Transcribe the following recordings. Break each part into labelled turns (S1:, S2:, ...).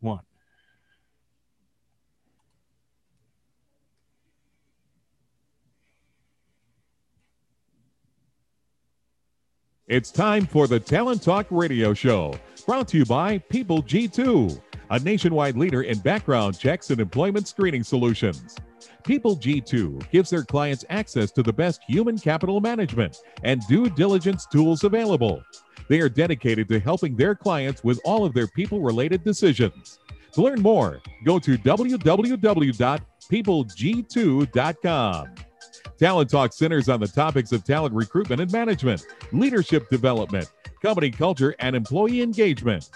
S1: one. It's time for the Talent Talk Radio Show, brought to you by People G2, a nationwide leader in background checks and employment screening solutions. People G2 gives their clients access to the best human capital management and due diligence tools available. They are dedicated to helping their clients with all of their people related decisions. To learn more, go to www.peopleg2.com. Talent Talk centers on the topics of talent recruitment and management, leadership development, company culture, and employee engagement.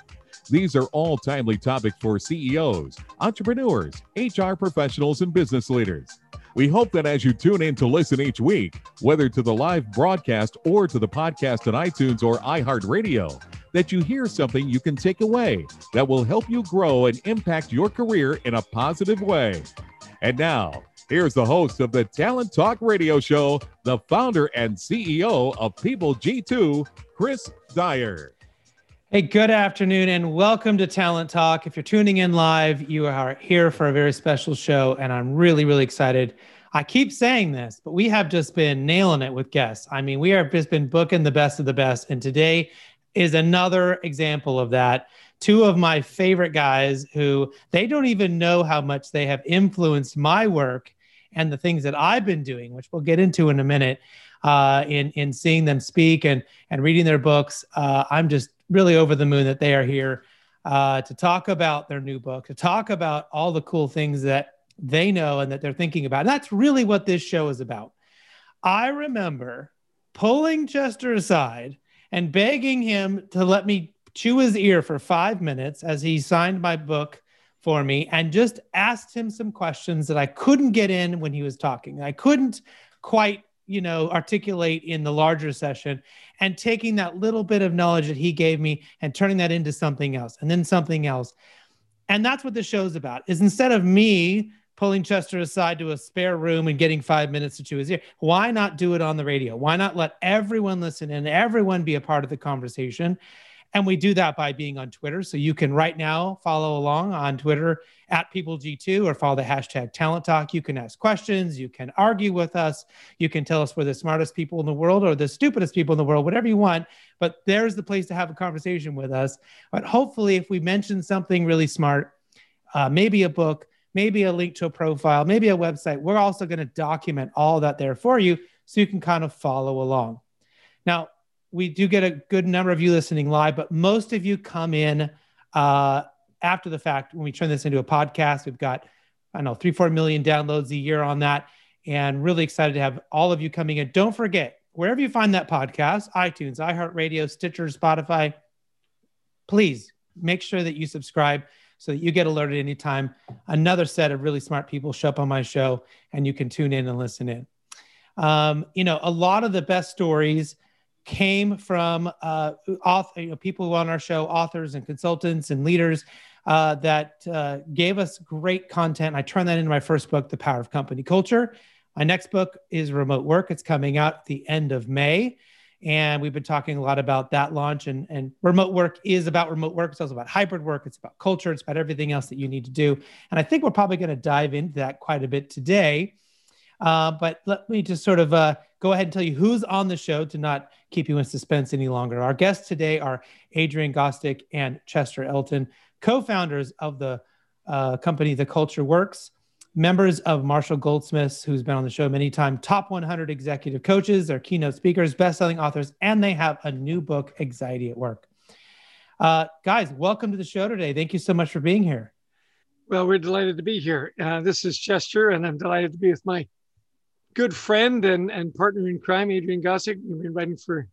S1: These are all timely topics for CEOs, entrepreneurs, HR professionals, and business leaders. We hope that as you tune in to listen each week, whether to the live broadcast or to the podcast on iTunes or iHeartRadio, that you hear something you can take away that will help you grow and impact your career in a positive way. And now, Here's the host of the Talent Talk Radio Show, the founder and CEO of People G2, Chris Dyer.
S2: Hey, good afternoon and welcome to Talent Talk. If you're tuning in live, you are here for a very special show, and I'm really, really excited. I keep saying this, but we have just been nailing it with guests. I mean, we have just been booking the best of the best, and today is another example of that two of my favorite guys who they don't even know how much they have influenced my work and the things that I've been doing, which we'll get into in a minute, uh, in in seeing them speak and and reading their books. Uh, I'm just really over the moon that they are here uh, to talk about their new book, to talk about all the cool things that they know and that they're thinking about. And that's really what this show is about. I remember pulling Chester aside and begging him to let me chew his ear for five minutes as he signed my book for me and just asked him some questions that I couldn't get in when he was talking. I couldn't quite, you know, articulate in the larger session and taking that little bit of knowledge that he gave me and turning that into something else and then something else. And that's what the show's about. Is instead of me pulling Chester aside to a spare room and getting 5 minutes to chew his ear, why not do it on the radio? Why not let everyone listen and everyone be a part of the conversation? And we do that by being on Twitter. So you can right now follow along on Twitter at PeopleG2 or follow the hashtag Talent Talk. You can ask questions. You can argue with us. You can tell us we're the smartest people in the world or the stupidest people in the world, whatever you want. But there's the place to have a conversation with us. But hopefully, if we mention something really smart, uh, maybe a book, maybe a link to a profile, maybe a website, we're also going to document all that there for you so you can kind of follow along. Now, we do get a good number of you listening live, but most of you come in uh, after the fact when we turn this into a podcast. We've got, I don't know, three, four million downloads a year on that. And really excited to have all of you coming in. Don't forget, wherever you find that podcast, iTunes, iHeartRadio, Stitcher, Spotify, please make sure that you subscribe so that you get alerted anytime another set of really smart people show up on my show and you can tune in and listen in. Um, you know, a lot of the best stories came from uh, author, you know, people on our show, authors and consultants and leaders uh, that uh, gave us great content. I turned that into my first book, The Power of Company Culture. My next book is Remote Work. It's coming out at the end of May. And we've been talking a lot about that launch. And, and remote work is about remote work. It's also about hybrid work. It's about culture. It's about everything else that you need to do. And I think we're probably going to dive into that quite a bit today. Uh, but let me just sort of uh, go ahead and tell you who's on the show to not keep you in suspense any longer. Our guests today are Adrian Gostick and Chester Elton, co founders of the uh, company The Culture Works, members of Marshall Goldsmiths, who's been on the show many times, top 100 executive coaches, they're keynote speakers, best selling authors, and they have a new book, Anxiety at Work. Uh, guys, welcome to the show today. Thank you so much for being here.
S3: Well, we're delighted to be here. Uh, this is Chester, and I'm delighted to be with my good friend and, and partner in crime, Adrian Gostick. We've been writing for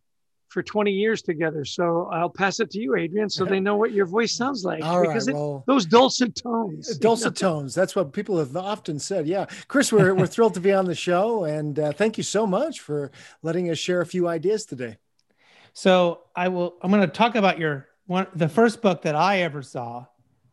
S3: for 20 years together. So I'll pass it to you, Adrian, so they know what your voice sounds like.
S4: All because right, well,
S3: those dulcet tones.
S4: Dulcet you know? tones. That's what people have often said. Yeah. Chris, we're, we're thrilled to be on the show. And uh, thank you so much for letting us share a few ideas today.
S2: So I will, I'm going to talk about your one, the first book that I ever saw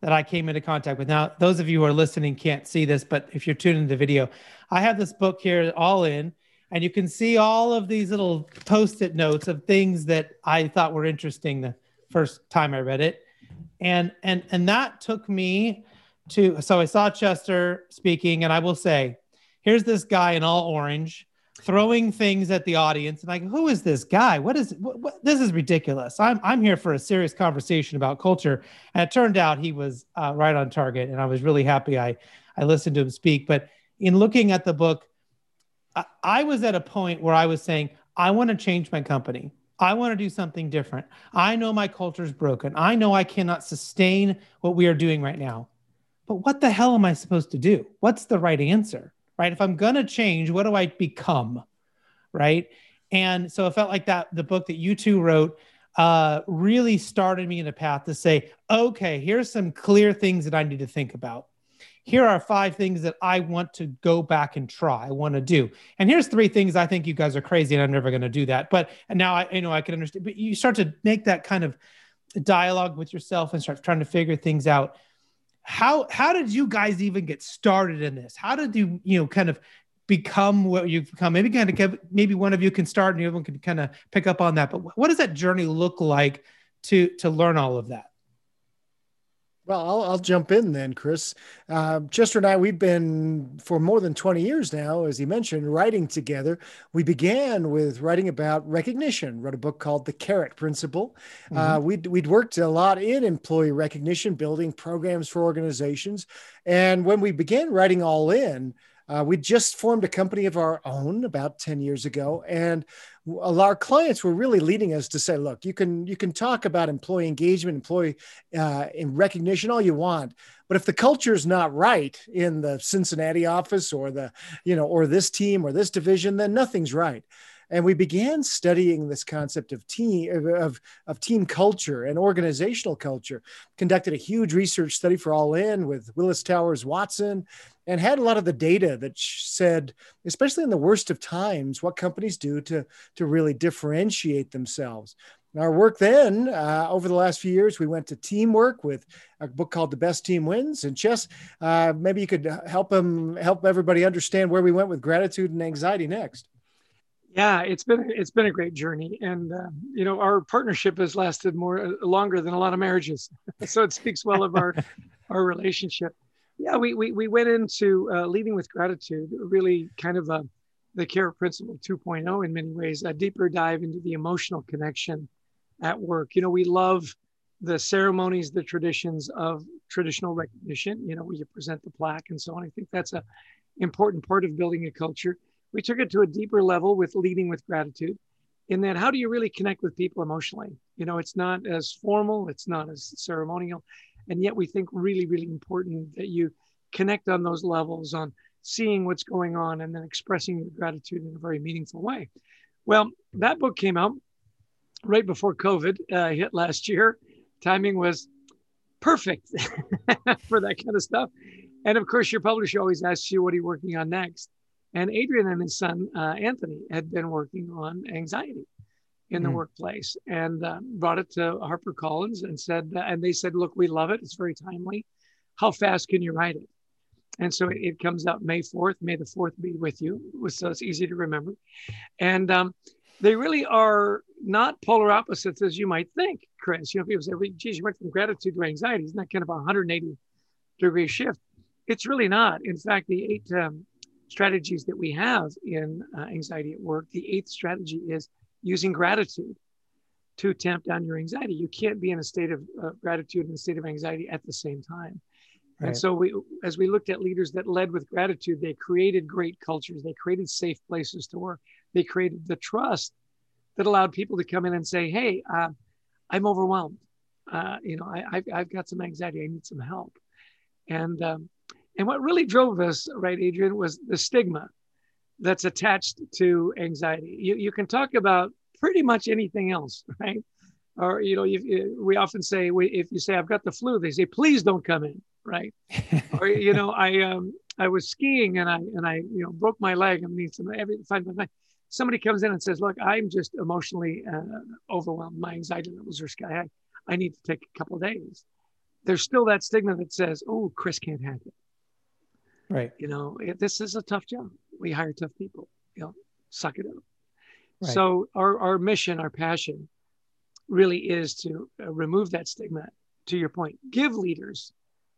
S2: that I came into contact with. Now, those of you who are listening can't see this, but if you're tuning into the video, I have this book here all in, and you can see all of these little post-it notes of things that I thought were interesting the first time I read it. And and and that took me to so I saw Chester speaking, and I will say, here's this guy in all orange throwing things at the audience and like who is this guy? What is what, what, this is ridiculous. I'm i'm here for a serious conversation about culture. And it turned out he was uh, right on target and i was really happy i i listened to him speak. But in looking at the book I, I was at a point where i was saying i want to change my company I want to do something different. I know my culture is broken. I know I cannot sustain what we are doing right now. But what the hell am I supposed to do? What's the right answer? Right? If I'm going to change, what do I become? Right? And so it felt like that the book that you two wrote uh, really started me in a path to say, okay, here's some clear things that I need to think about here are five things that I want to go back and try, I want to do. And here's three things I think you guys are crazy and I'm never going to do that. But now I you know I can understand, but you start to make that kind of dialogue with yourself and start trying to figure things out. How how did you guys even get started in this? How did you, you know, kind of become what you've become? Maybe kind of maybe one of you can start and the other one can kind of pick up on that. But what does that journey look like to to learn all of that?
S4: Well, I'll, I'll jump in then, Chris. Uh, Chester and I, we've been for more than 20 years now, as he mentioned, writing together. We began with writing about recognition, wrote a book called The Carrot Principle. Uh, mm-hmm. Uh, we'd, we'd worked a lot in employee recognition, building programs for organizations. And when we began writing All In, uh, we just formed a company of our own about 10 years ago. And our clients were really leading us to say, look, you can you can talk about employee engagement, employee uh, in recognition all you want, but if the culture is not right in the Cincinnati office or the you know or this team or this division, then nothing's right and we began studying this concept of team of, of team culture and organizational culture. Conducted a huge research study for all in with willis towers watson and had a lot of the data that said especially in the worst of times what companies do to to really differentiate themselves. Our work then uh, over the last few years we went to teamwork with a book called the best team wins. And chess uh, maybe you could help them help everybody understand where we went with gratitude and anxiety next
S3: yeah, it's been it's been a great journey, and uh, you know our partnership has lasted more uh, longer than a lot of marriages, so it speaks well of our our relationship. Yeah, we we, we went into uh, leading with gratitude, really kind of a, the Carrot Principle 2.0 in many ways, a deeper dive into the emotional connection at work. You know, we love the ceremonies, the traditions of traditional recognition. You know, where you present the plaque and so on. I think that's a important part of building a culture we took it to a deeper level with leading with gratitude in that how do you really connect with people emotionally? You know it's not as formal it's not as ceremonial and yet we think really really important that you connect on those levels on seeing what's going on and then expressing your gratitude in a very meaningful way. Well that book came out right before covid uh, hit last year. Timing was perfect for that kind of stuff. And of course your publisher always asks you what are you working on next and Adrian and his son, uh, Anthony, had been working on anxiety in the mm. workplace and uh, brought it to HarperCollins and said, uh, and they said, look, we love it. It's very timely. How fast can you write it? And so it, it comes out May 4th. May the 4th be with you. So it's easy to remember. And um, they really are not polar opposites as you might think, Chris. You know, people say, well, geez, you went from gratitude to anxiety. Isn't that kind of a 180 degree shift? It's really not. In fact, the eight um, strategies that we have in uh, anxiety at work, the eighth strategy is using gratitude to tamp down your anxiety. You can't be in a state of uh, gratitude and a state of anxiety at the same time. Right. And so we, as we looked at leaders that led with gratitude, they created great cultures. They created safe places to work. They created the trust that allowed people to come in and say, "Hey, uh, I'm overwhelmed. Uh, you know, I, have I've got some anxiety. I need some help." And um, and what really drove us, right, Adrian, was the stigma that's attached to anxiety. You, you can talk about pretty much anything else, right? Or, you know, you, we often say, we, if you say, I've got the flu, they say, please don't come in, right? or, you know, I, um, I was skiing and I, and I, you know, broke my leg. I mean, some, every, somebody comes in and says, look, I'm just emotionally uh, overwhelmed. My anxiety levels are sky high. I need to take a couple of days. There's still that stigma that says, oh, Chris can't hack it.
S2: Right.
S3: You know, it, this is a tough job. We hire tough people. You know, suck it up. Right. So our our mission, our passion, really is to uh, remove that stigma to your point, give leaders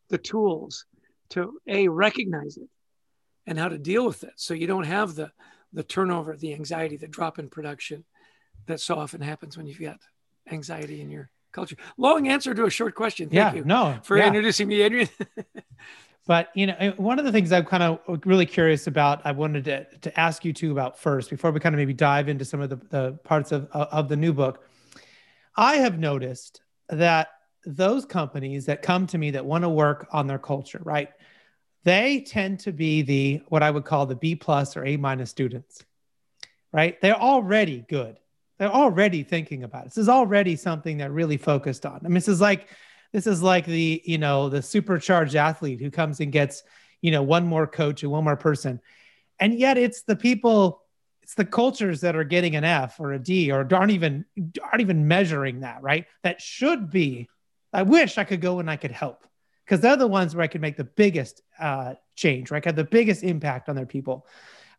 S3: the tools to a recognize it and how to deal with it, so you don't have the the turnover, the anxiety, the drop in production that so often happens when you've got anxiety in your culture. Long answer to a short question. Thank
S2: yeah,
S3: you
S2: no,
S3: for
S2: yeah.
S3: introducing me, Adrian.
S2: but you know, one of the things I'm kind of really curious about, I wanted to, to ask you too about first, before we kind of maybe dive into some of the, the parts of, of the new book. I have noticed that those companies that come to me that want to work on their culture, right? They tend to be the what I would call the B plus or A minus students, right? They're already good. They're already thinking about it. This is already something they're really focused on. I mean, this is like this is like the you know the supercharged athlete who comes and gets you know one more coach and one more person, and yet it's the people it's the cultures that are getting an F or a D or aren't even aren't even measuring that, right? That should be. I wish I could go and I could help because they're the ones where I could make the biggest uh, change, right? Have the biggest impact on their people.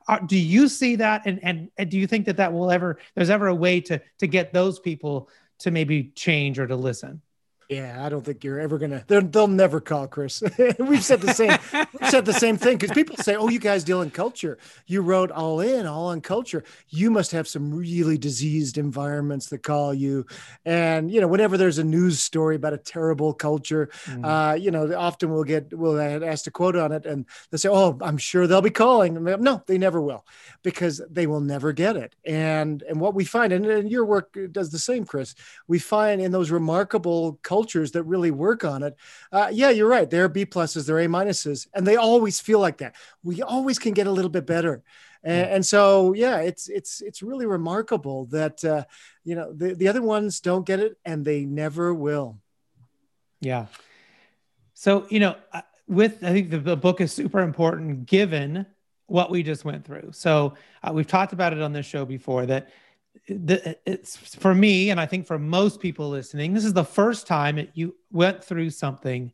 S2: Uh, do you see that, and, and and do you think that that will ever there's ever a way to to get those people to maybe change or to listen?
S4: Yeah, I don't think you're ever gonna. They'll never call Chris. we've said the same. we've said the same thing because people say, "Oh, you guys deal in culture. You wrote all in, all on culture. You must have some really diseased environments that call you." And you know, whenever there's a news story about a terrible culture, mm. uh, you know, often we'll get we'll ask a quote on it, and they say, "Oh, I'm sure they'll be calling." No, they never will, because they will never get it. And and what we find, and, and your work does the same, Chris. We find in those remarkable cultures cultures that really work on it. Uh, yeah, you're right. There are B pluses, there are A minuses, and they always feel like that. We always can get a little bit better. And, and so, yeah, it's it's it's really remarkable that uh, you know the, the other ones don't get it, and they never will.
S2: Yeah. So you know, uh, with I think the, the book is super important given what we just went through. So uh, we've talked about it on this show before that the, it's for me, and I think for most people listening, this is the first time you went through something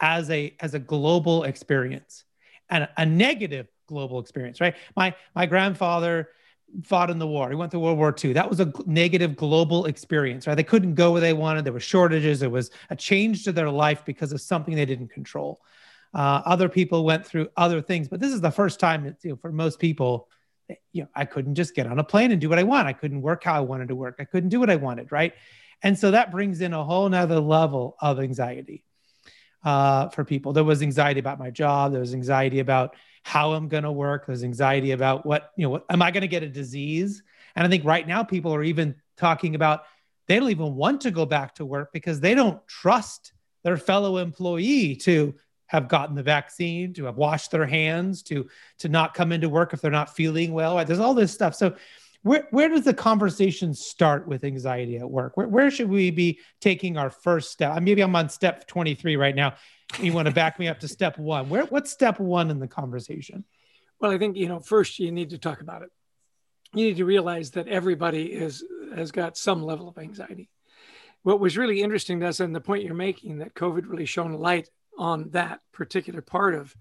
S2: as a as a global experience and a negative global experience, right? My my grandfather fought in the war. He went to World War II. That was a negative global experience, right? They couldn't go where they wanted. There were shortages. There was a change to their life because of something they didn't control. Uh, other people went through other things, but this is the first time that, you know, for most people you know, I couldn't just get on a plane and do what I want. I couldn't work how I wanted to work. I couldn't do what I wanted, right? And so that brings in a whole nother level of anxiety uh, for people. There was anxiety about my job. There was anxiety about how I'm going to work. There's anxiety about what, you know, what, am I going to get a disease? And I think right now people are even talking about they don't even want to go back to work because they don't trust their fellow employee to have gotten the vaccine, to have washed their hands, to to not come into work if they're not feeling well. There's all this stuff. So where, where does the conversation start with anxiety at work? Where, where should we be taking our first step? Maybe I'm on step 23 right now. You want to back me up to step one. Where what's step one in the conversation?
S3: Well, I think you know first you need to talk about it. You need to realize that everybody is has got some level of anxiety. What was really interesting to us, and the point you're making, that COVID really shone light on that particular part of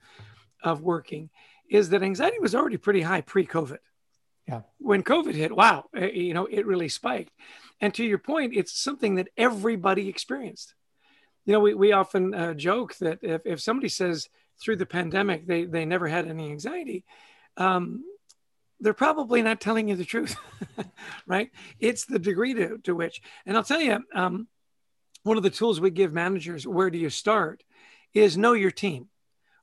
S3: of working is that anxiety was already pretty high pre-COVID.
S2: Yeah.
S3: When COVID hit, wow, eh, you know, it really spiked. And to your point, it's something that everybody experienced. You know, we, we often uh, joke that if, if somebody says through the pandemic they, they never had any anxiety, um, they're probably not telling you the truth, right? It's the degree to, to which. And I'll tell you, um, one of the tools we give managers, where do you start? Is know your team,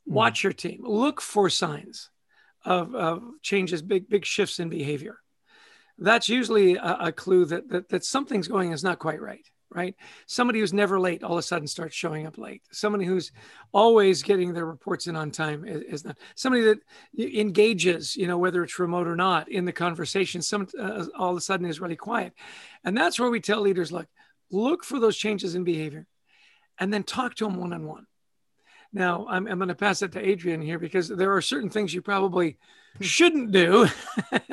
S3: hmm. watch mm. your team, look for signs of, of, changes, big big shifts in behavior. That's usually a, a clue that, that that something's going is not quite right. Right? Somebody who's never late all of a sudden starts showing up late. Somebody who's always getting their reports in on time is, is not. Somebody that engages, you know, whether it's remote or not, in the conversation. Some uh, all of a sudden is really quiet, and that's where we tell leaders, look, look for those changes in behavior, and then talk to them one on one Now, I'm, I'm going to pass it to Adrian here because there are certain things you probably shouldn't do.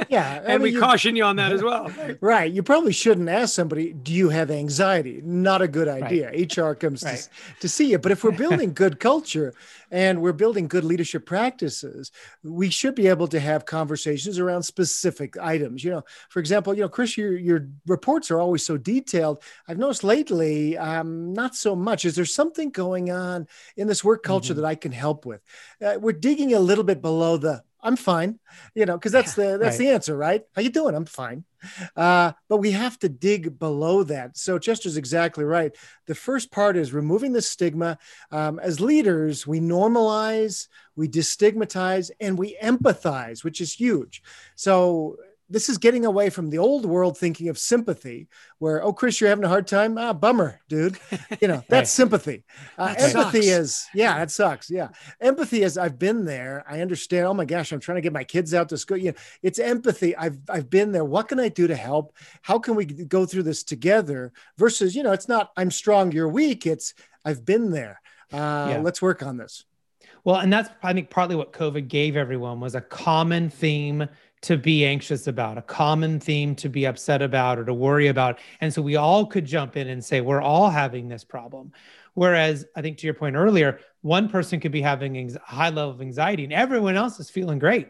S4: Yeah. I
S3: and
S4: mean,
S3: we
S4: you-
S3: caution you on that as well.
S4: Right. You probably shouldn't ask somebody, do you have anxiety? Not a good idea. HR comes
S2: Right.
S4: to, to see you. But if we're building good culture and we're building good leadership practices, we should be able to have conversations around specific items. You know, for example, you know, Chris, your, your reports are always so detailed. I've noticed lately, um, not so much. Is there something going on in this work culture
S2: Mhm.
S4: that I can help with? Uh, we're digging a little bit below the I'm fine, you know, because that's the that's
S2: Right.
S4: the answer, right? How you doing? I'm fine. Uh, but we have to dig below that. So Chester's exactly right. The first part is removing the stigma. Um, as leaders, we normalize, we destigmatize, and we empathize, which is huge. So this is getting away from the old world thinking of sympathy, where oh, Chris, you're having a hard time. Ah, bummer, dude. You know that's
S2: Right.
S4: sympathy. Uh,
S3: That
S4: empathy
S3: sucks.
S4: is yeah, it sucks. Yeah, empathy is I've been there. I understand. Oh my gosh, I'm trying to get my kids out to school. You know, it's empathy. I've I've been there. What can I do to help? How can we go through this together? Versus, you know, it's not I'm strong, you're weak. It's I've been there. Uh,
S2: Yeah.
S4: Let's work on this.
S2: Well, and that's I think partly what COVID gave everyone was a common theme to be anxious about, a common theme to be upset about or to worry about. And so we all could jump in and say, we're all having this problem. Whereas I think to your point earlier, one person could be having a high level of anxiety and everyone else is feeling great.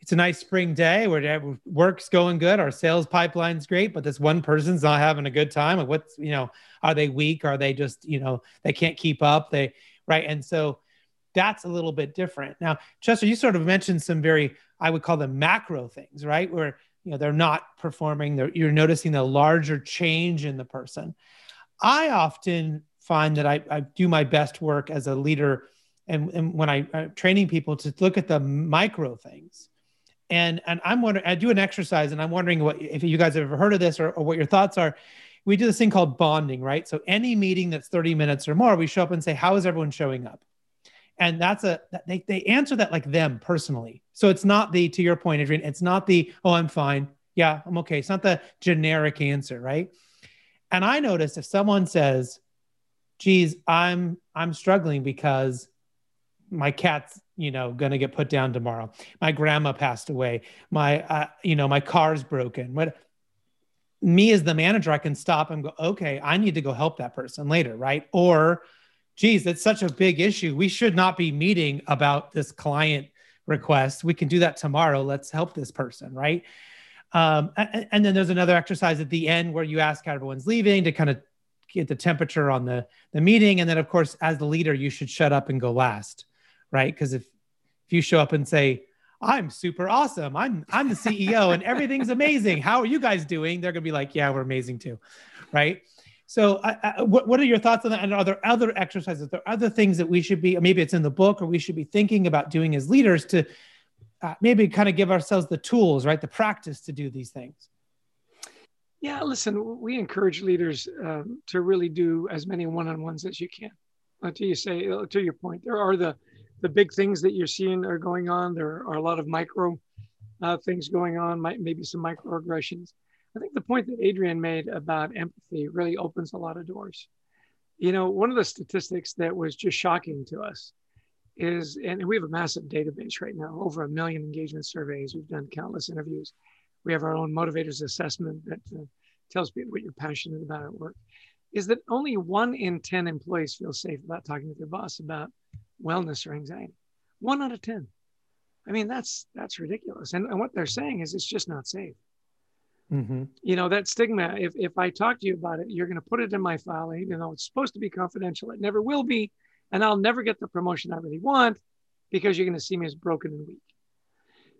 S2: It's a nice spring day where work's going good, our sales pipeline's great, but this one person's not having a good time. Like what's, you know, are they weak? Are they just, you know, they can't keep up? They right. And so that's a little bit different. Now, Chester, you sort of mentioned some very, I would call them macro things, right? Where you know they're not performing, they're, you're noticing the larger change in the person. I often find that I, I do my best work as a leader, and, and when I, I'm training people to look at the micro things. And and I'm wondering, I do an exercise, and I'm wondering what if you guys have ever heard of this or, or what your thoughts are. We do this thing called bonding, right? So any meeting that's 30 minutes or more, we show up and say, "How is everyone showing up?" And that's a they, they answer that like them personally. So it's not the to your point adrian it's not the oh i'm fine. Yeah i'm okay. It's not the generic answer right? And i noticed if someone says geez i'm i'm struggling because my cat's you know going to get put down tomorrow. My grandma passed away. My uh, you know my car's broken. What me as the manager i can stop and go okay i need to go help that person later right? Or geez, it's such a big issue. We should not be meeting about this client request. We can do that tomorrow. Let's help this person, right? Um, and, and, then there's another exercise at the end where you ask how everyone's leaving to kind of get the temperature on the, the meeting. And then, of course, as the leader, you should shut up and go last, right? Because if if you show up and say, I'm super awesome. I'm I'm the CEO and everything's amazing. How are you guys doing? They're gonna be like, yeah, we're amazing too, right? So, what, what are your thoughts on that? And are there other exercises? Are there other things that we should be, maybe it's in the book, or we should be thinking about doing as leaders to uh, maybe kind of give ourselves the tools, right, the practice to do these things?
S3: Yeah, listen, we encourage leaders um, to really do as many one-on-ones as you can. Until you say, uh, to your point, there are the the big things that you're seeing are going on. There are a lot of micro uh, things going on, might, maybe some microaggressions. I think the point that Adrian made about empathy really opens a lot of doors. You know, one of the statistics that was just shocking to us is, and we have a massive database right now, over a million engagement surveys. We've done countless interviews. We have our own motivators assessment that uh, tells people what you're passionate about at work. Is that only one in 10 employees feel safe about talking to their boss about wellness or anxiety? One out of 10. I mean, that's that's ridiculous. And, and what they're saying is it's just not safe.
S2: Mm-hmm.
S3: You know, that stigma, if, if I talk to you about it, you're going to put it in my file, even though it's supposed to be confidential. It never will be. And I'll never get the promotion I really want because you're going to see me as broken and weak.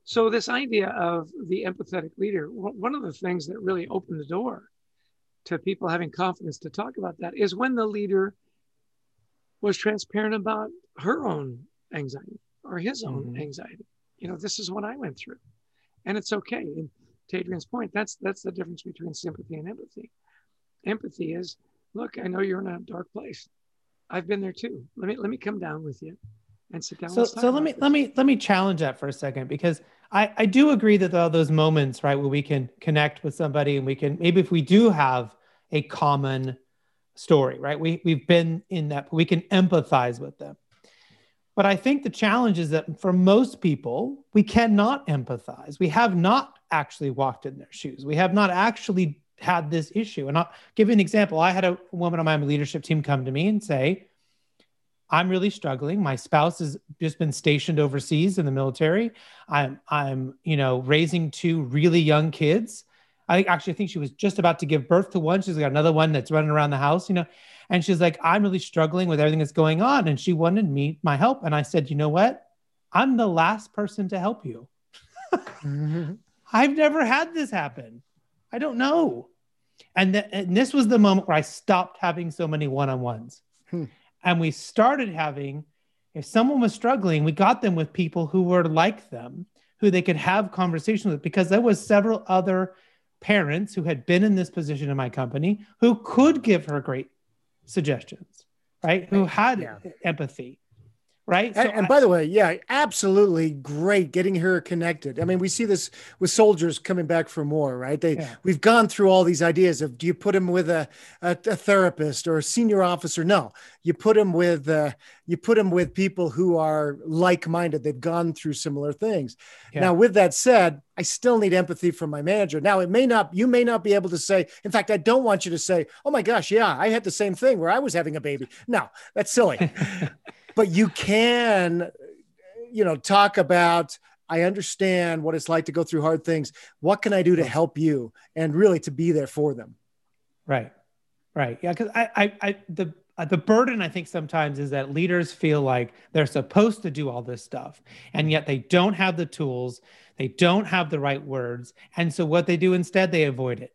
S3: So, this idea of the empathetic leader, one of the things that really opened the door to people having confidence to talk about that is when the leader was transparent about her own anxiety or his own mm-hmm. anxiety. You know, this is what I went through. And it's okay. And to Adrian's point, that's that's the difference between sympathy and empathy. Empathy is, look, I know you're in a dark place. I've been there too. Let me let me come down with you and sit down.
S2: So so let me this. let me let me challenge that for a second because I I do agree that all those moments right where we can connect with somebody and we can maybe if we do have a common story right we we've been in that we can empathize with them But I think the challenge is that for most people, we cannot empathize. We have not actually walked in their shoes. We have not actually had this issue. And I'll give you an example. I had a woman on my leadership team come to me and say, I'm really struggling. My spouse has just been stationed overseas in the military. I'm I'm, you know, raising two really young kids. I actually think she was just about to give birth to one. She's got another one that's running around the house, you know. And she's like, I'm really struggling with everything that's going on. And she wanted me my help. And I said, you know what? I'm the last person to help you. mm-hmm. I've never had this happen. I don't know. And, th- and this was the moment where I stopped having so many one-on-ones. Hmm. And we started having, if someone was struggling, we got them with people who were like them, who they could have conversations with, because there was several other parents who had been in this position in my company who could give her great suggestions, right? Who had yeah. empathy right?
S4: And, so and by the way, yeah, absolutely great getting her connected. I mean, we see this with soldiers coming back for more, right? They yeah. we've gone through all these ideas of do you put them with a, a, a therapist or a senior officer? No, you put them with uh, you put them with people who are like-minded. They've gone through similar things. Yeah. Now, with that said, I still need empathy from my manager. Now, it may not you may not be able to say. In fact, I don't want you to say, "Oh my gosh, yeah, I had the same thing where I was having a baby." No, that's silly. but you can, you know, talk about I understand what it's like to go through hard things. What can I do to help you? And really to be there for them.
S2: Right. Right. Yeah. Cause I, I, I the, uh, the burden I think sometimes is that leaders feel like they're supposed to do all this stuff and yet they don't have the tools, they don't have the right words. And so what they do instead, they avoid it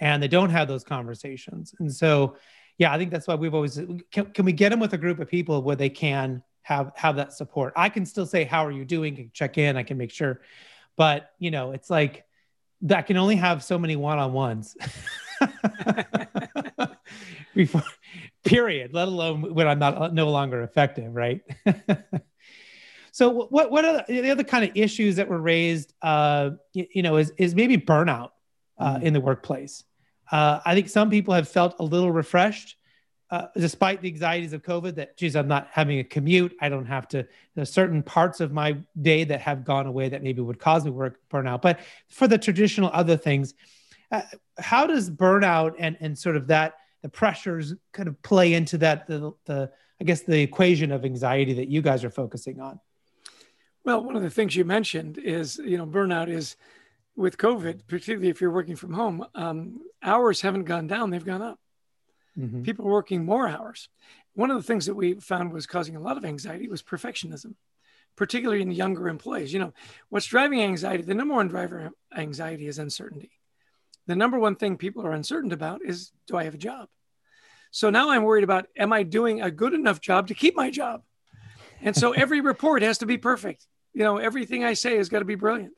S2: and they don't have those conversations. And so yeah, I think that's why we've always can, can we get them with a group of people where they can have have that support. I can still say how are you doing, can check in, I can make sure, but you know, it's like that can only have so many one-on-ones. Before, period. Let alone when I'm not no longer effective, right? so, what what are the other kind of issues that were raised? Uh, you, you know, is is maybe burnout uh, mm-hmm. in the workplace. Uh, I think some people have felt a little refreshed, uh, despite the anxieties of COVID. That geez, I'm not having a commute. I don't have to. There's certain parts of my day that have gone away that maybe would cause me work burnout. But for the traditional other things, uh, how does burnout and and sort of that the pressures kind of play into that the, the I guess the equation of anxiety that you guys are focusing on?
S3: Well, one of the things you mentioned is you know burnout is with COVID, particularly if you're working from home, um, hours haven't gone down, they've gone up. Mm-hmm. People are working more hours. One of the things that we found was causing a lot of anxiety was perfectionism, particularly in younger employees. You know, what's driving anxiety, the number one driver of anxiety is uncertainty. The number one thing people are uncertain about is do I have a job? So now I'm worried about am I doing a good enough job to keep my job? And so every report has to be perfect. You know, everything I say has got to be brilliant.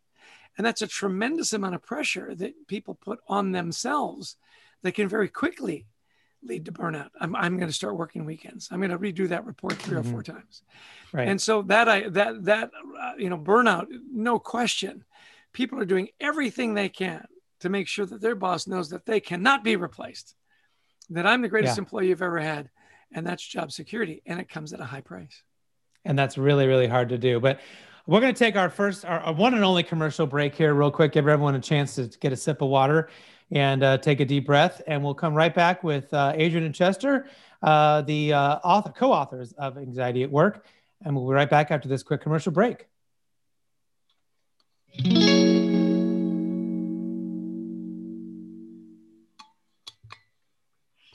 S3: And that's a tremendous amount of pressure that people put on themselves that can very quickly lead to burnout. I'm, I'm going to start working weekends. I'm going to redo that report 3 mm-hmm. or four times. Right. And so that I that that uh, you know burnout, no question. People are doing everything they can to make sure that their boss knows that they cannot be replaced. That I'm the greatest yeah. employee you've ever had, and that's job security, and it comes at a high price.
S2: And that's really really hard to do. But we're going to take our first, our, one and only commercial break here, real quick. Give everyone a chance to get a sip of water and uh, take a deep breath. And we'll come right back with uh, Adrian and Chester, uh, the uh, author, co-authors of Anxiety at Work, and we'll be right back after this quick commercial break.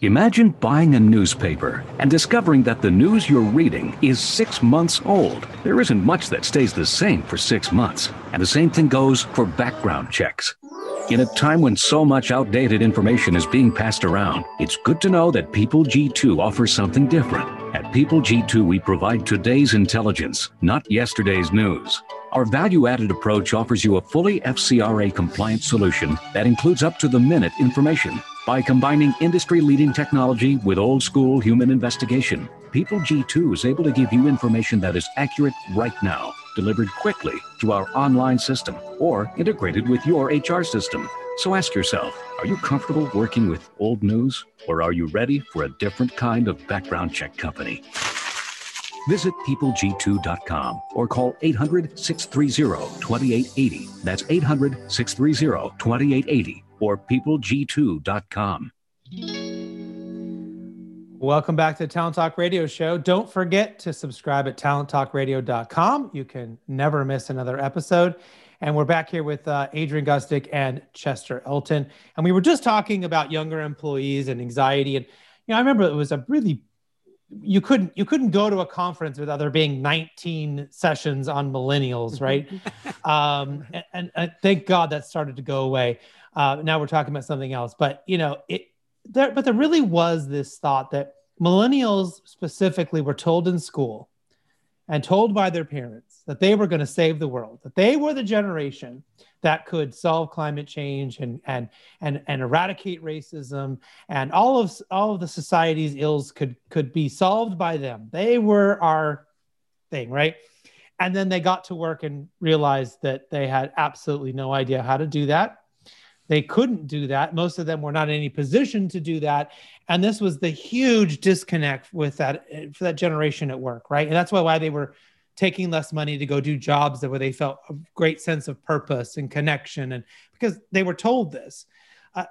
S5: Imagine buying a newspaper and discovering that the news you're reading is six months old. There isn't much that stays the same for six months. And the same thing goes for background checks. In a time when so much outdated information is being passed around, it's good to know that People G2 offers something different. At People G2, we provide today's intelligence, not yesterday's news. Our value added approach offers you a fully FCRA compliant solution that includes up to the minute information by combining industry leading technology with old school human investigation, People G2 is able to give you information that is accurate right now, delivered quickly through our online system or integrated with your HR system. So ask yourself are you comfortable working with old news or are you ready for a different kind of background check company? Visit peopleg2.com or call 800 630 2880. That's 800 630 2880 or peopleg2.com.
S2: Welcome back to the Talent Talk Radio Show. Don't forget to subscribe at talenttalkradio.com. You can never miss another episode. And we're back here with uh, Adrian Gostick and Chester Elton. And we were just talking about younger employees and anxiety. And you know, I remember it was a really you couldn't you couldn't go to a conference without there being 19 sessions on millennials, right? um, and, and, and, thank God that started to go away. Uh, now we're talking about something else, but you know, it there, but there really was this thought that millennials specifically were told in school and told by their parents that they were going to save the world, that they were the generation that could solve climate change and and and and eradicate racism and all of all of the society's ills could could be solved by them. They were our thing, right? And then they got to work and realized that they had absolutely no idea how to do that. They couldn't do that. Most of them were not in any position to do that. And this was the huge disconnect with that for that generation at work, right? And that's why why they were taking less money to go do jobs that where they felt a great sense of purpose and connection and because they were told this uh,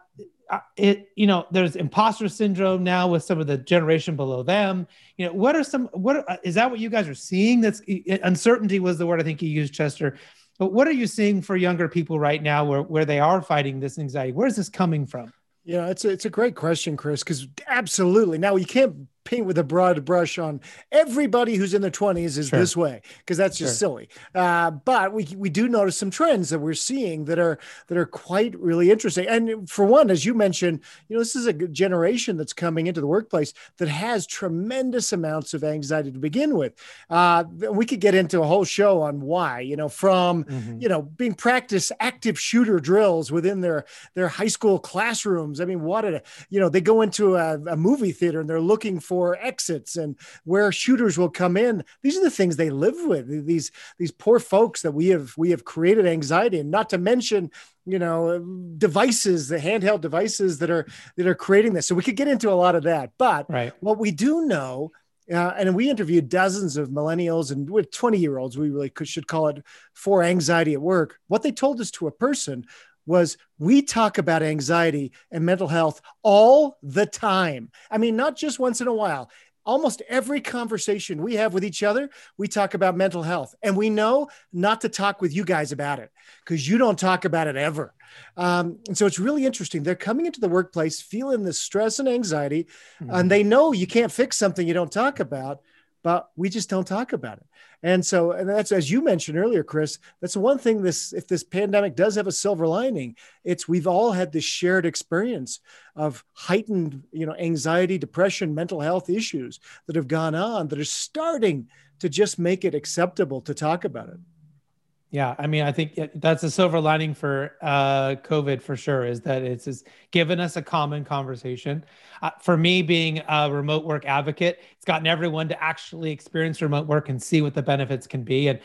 S2: uh, it you know there's imposter syndrome now with some of the generation below them you know what are some what are, uh, is that what you guys are seeing that's uncertainty was the word i think you used chester but what are you seeing for younger people right now where, where they are fighting this anxiety where's this coming from
S4: yeah, it's a, it's a great question, Chris, because absolutely. Now, you can't paint with a broad brush on everybody who's in their 20s is sure. this way because that's just sure. silly uh, but we, we do notice some trends that we're seeing that are that are quite really interesting and for one as you mentioned you know this is a generation that's coming into the workplace that has tremendous amounts of anxiety to begin with uh, we could get into a whole show on why you know from mm-hmm. you know being practice active shooter drills within their their high school classrooms i mean what a you know they go into a, a movie theater and they're looking for for exits and where shooters will come in. These are the things they live with. These these poor folks that we have we have created anxiety, and not to mention you know devices the handheld devices that are that are creating this so we could get into a lot of that but right. what we do know uh, and we interviewed dozens of millennials and with 20 year olds we really could, should call it for anxiety at work what they told us to a person was we talk about anxiety and mental health all the time. I mean, not just once in a while. Almost every conversation we have with each other, we talk about mental health. And we know not to talk with you guys about it because you don't talk about it ever. Um, and so it's really interesting. They're coming into the workplace feeling the stress and anxiety, mm-hmm. and they know you can't fix something you don't talk about but we just don't talk about it. And so, and that's as you mentioned earlier, Chris. That's one thing. This, if this pandemic does have a silver lining, it's we've all had this shared experience of heightened, you know, anxiety, depression, mental health issues that have gone on that are starting to just make it acceptable to talk about it.
S2: Yeah, I mean, I think that's a silver lining for uh, COVID for sure is that it's, it's given us a common conversation. Uh, for me, being a remote work advocate, it's gotten everyone to actually experience remote work and see what the benefits can be, and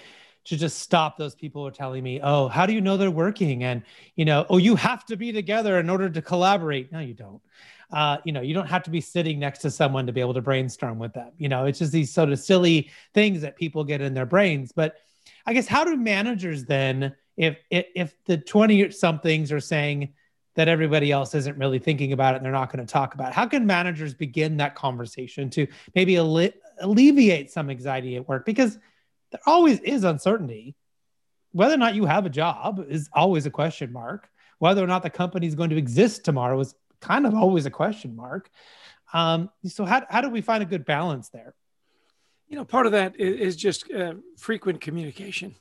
S2: to just stop those people who are telling me, "Oh, how do you know they're working?" and you know, "Oh, you have to be together in order to collaborate." No, you don't. Uh, you know, you don't have to be sitting next to someone to be able to brainstorm with them. You know, it's just these sort of silly things that people get in their brains, but I guess how do managers then, if if, the 20 somethings are saying that everybody else isn't really thinking about it and they're not going to talk about it, how can managers begin that conversation to maybe alle- alleviate some anxiety at work? Because there always is uncertainty. Whether or not you have a job is always a question mark. Whether or not the company is going to exist tomorrow is kind of always a question mark. Um, so how, how do we find a good balance there?
S3: You know, part of that is, just uh, frequent communication.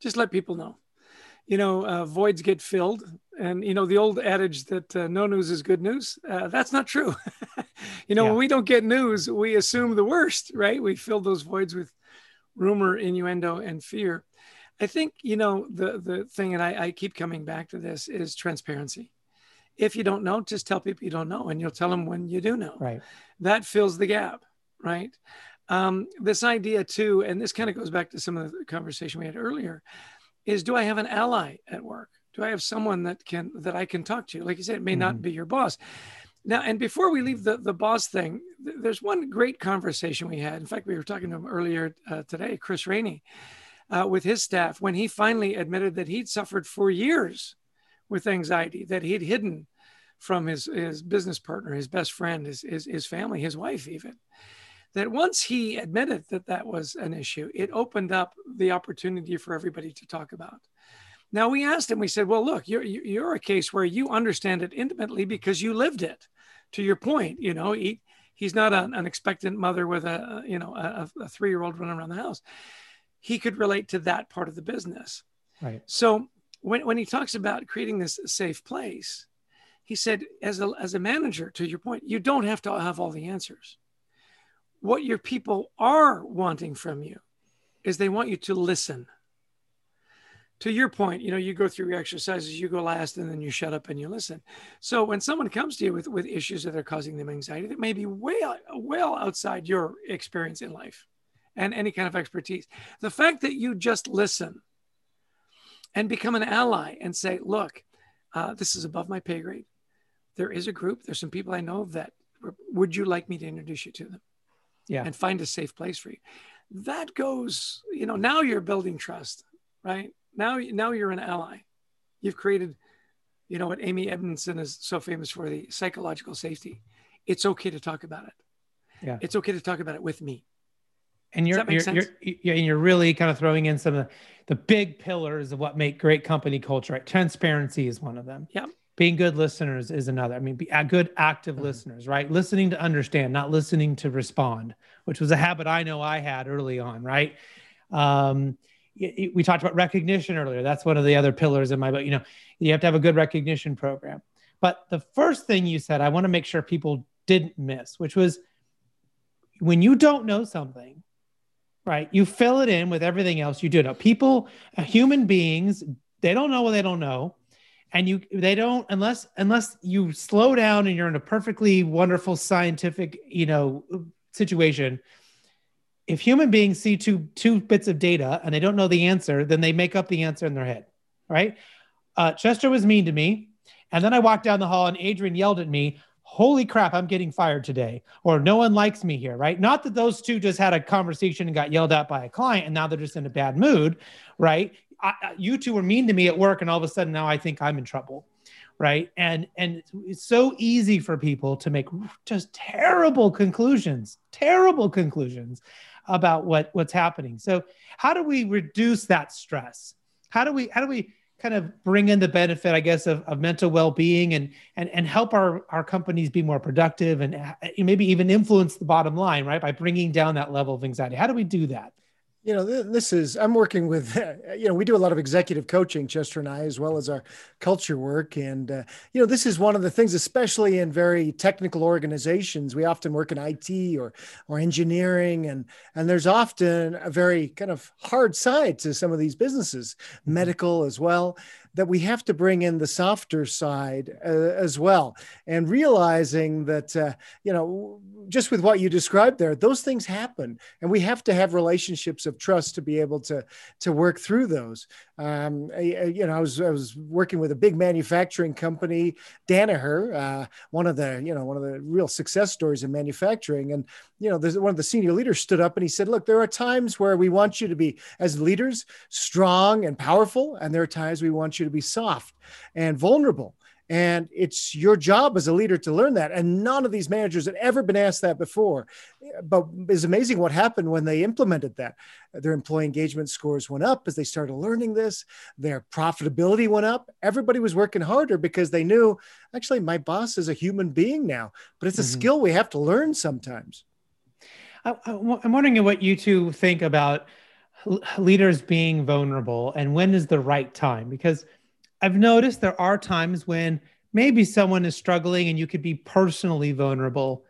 S3: Just let people know. You know, uh, voids get filled, and you know the old adage that uh, no news is good news. Uh, that's not true. you know, yeah. when we don't get news, we assume the worst, right? We fill those voids with rumor, innuendo, and fear. I think you know the the thing, and I, I keep coming back to this is transparency. If you don't know, just tell people you don't know, and you'll tell them when you do know.
S2: Right.
S3: That fills the gap, right? Um, this idea too, and this kind of goes back to some of the conversation we had earlier, is do I have an ally at work? Do I have someone that can that I can talk to? Like you said, it may mm-hmm. not be your boss. Now, and before we leave the, the boss thing, th- there's one great conversation we had. In fact, we were talking to him earlier uh, today, Chris Rainey, uh, with his staff, when he finally admitted that he'd suffered for years with anxiety, that he'd hidden from his, his business partner, his best friend, his, his, his family, his wife, even. That once he admitted that that was an issue, it opened up the opportunity for everybody to talk about. Now we asked him, we said, well, look, you're, you're a case where you understand it intimately because you lived it to your point, you know, he, he's not an, an expectant mother with a, you know, a, a three-year-old running around the house. He could relate to that part of the business.
S2: Right.
S3: So when, when he talks about creating this safe place, he said, as a, as a manager, to your point, you don't have to have all the answers. What your people are wanting from you is they want you to listen to your point, you know, you go through your exercises, you go last, and then you shut up and you listen. So when someone comes to you with, with issues that are causing them anxiety that may be way well outside your experience in life and any kind of expertise, the fact that you just listen and become an ally and say, look, uh, this is above my pay grade. There is a group, there's some people I know that would you like me to introduce you to them?
S2: Yeah.
S3: And find a safe place for you. That goes, you know, now you're building trust, right? now now you're an ally. You've created you know what amy edmondson is so famous for the psychological safety. It's okay to talk about it.
S2: Yeah.
S3: It's okay to talk about it with me.
S2: And you're you're, you're, you're, you're really kind of throwing in some of the, the big pillars of what make great company culture right? Transparency is one of them.
S3: Yeah
S2: being good listeners is another i mean be good active mm-hmm. listeners right listening to understand not listening to respond which was a habit i know i had early on right um, we talked about recognition earlier. That's one of the other pillars in my book. You know, you have to have a good recognition program. But the first thing you said, I want to make sure people didn't miss, which was when you don't know something, right? You fill it in with everything else you do know. People, uh, human beings, they don't know what they don't know. And you they don't unless unless you slow down and you're in a perfectly wonderful scientific, you know, situation, if human beings see two two bits of data and they don't know the answer, then they make up the answer in their head, right? Uh, Chester was mean to me, and then I walked down the hall and Adrian yelled at me, "Holy crap, I'm getting fired today!" Or "No one likes me here," right? Not that those two just had a conversation and got yelled at by a client, and now they're just in a bad mood, right? I, you two were mean to me at work, and all of a sudden now I think I'm in trouble right and and it's so easy for people to make just terrible conclusions terrible conclusions about what what's happening. So how do we reduce that stress? How do we how do we kind of bring in the benefit, I guess, of, of mental well-being and and and help our our companies be more productive and uh, maybe even influence the bottom line, right? By bringing down that level of anxiety. How do we do that?
S4: You know this is i'm working with you know we do a lot of executive coaching chester and i as well as our culture work. And uh, you know this is one of the things especially in very technical organizations we often work in it or or engineering. And and there's often a very kind of hard side to some of these businesses mm-hmm. medical as well that we have to bring in the softer side uh, as well. And realizing that uh, you know just with what you described there those things happen. And we have to have relationships of trust to be able to to work through those. Um, I, you know I was I was working with a big manufacturing company Danaher uh, one of the you know one of the real success stories in manufacturing. And you know there's one of the senior leaders stood up and he said look there are times where we want you to be as leaders strong and powerful and there are times we want you you to be soft and vulnerable. And it's your job as a leader to learn that. And none of these managers had ever been asked that before. But it's amazing what happened when they implemented that. Their employee engagement scores went up as they started learning this. Their profitability went up. Everybody was working harder because they knew actually, my boss is a human being now, but it's a mm-hmm. skill we have to learn sometimes.
S2: I, I'm wondering what you two think about leaders being vulnerable and when is the right time? Because i've noticed there are times when maybe someone is struggling and you could be personally vulnerable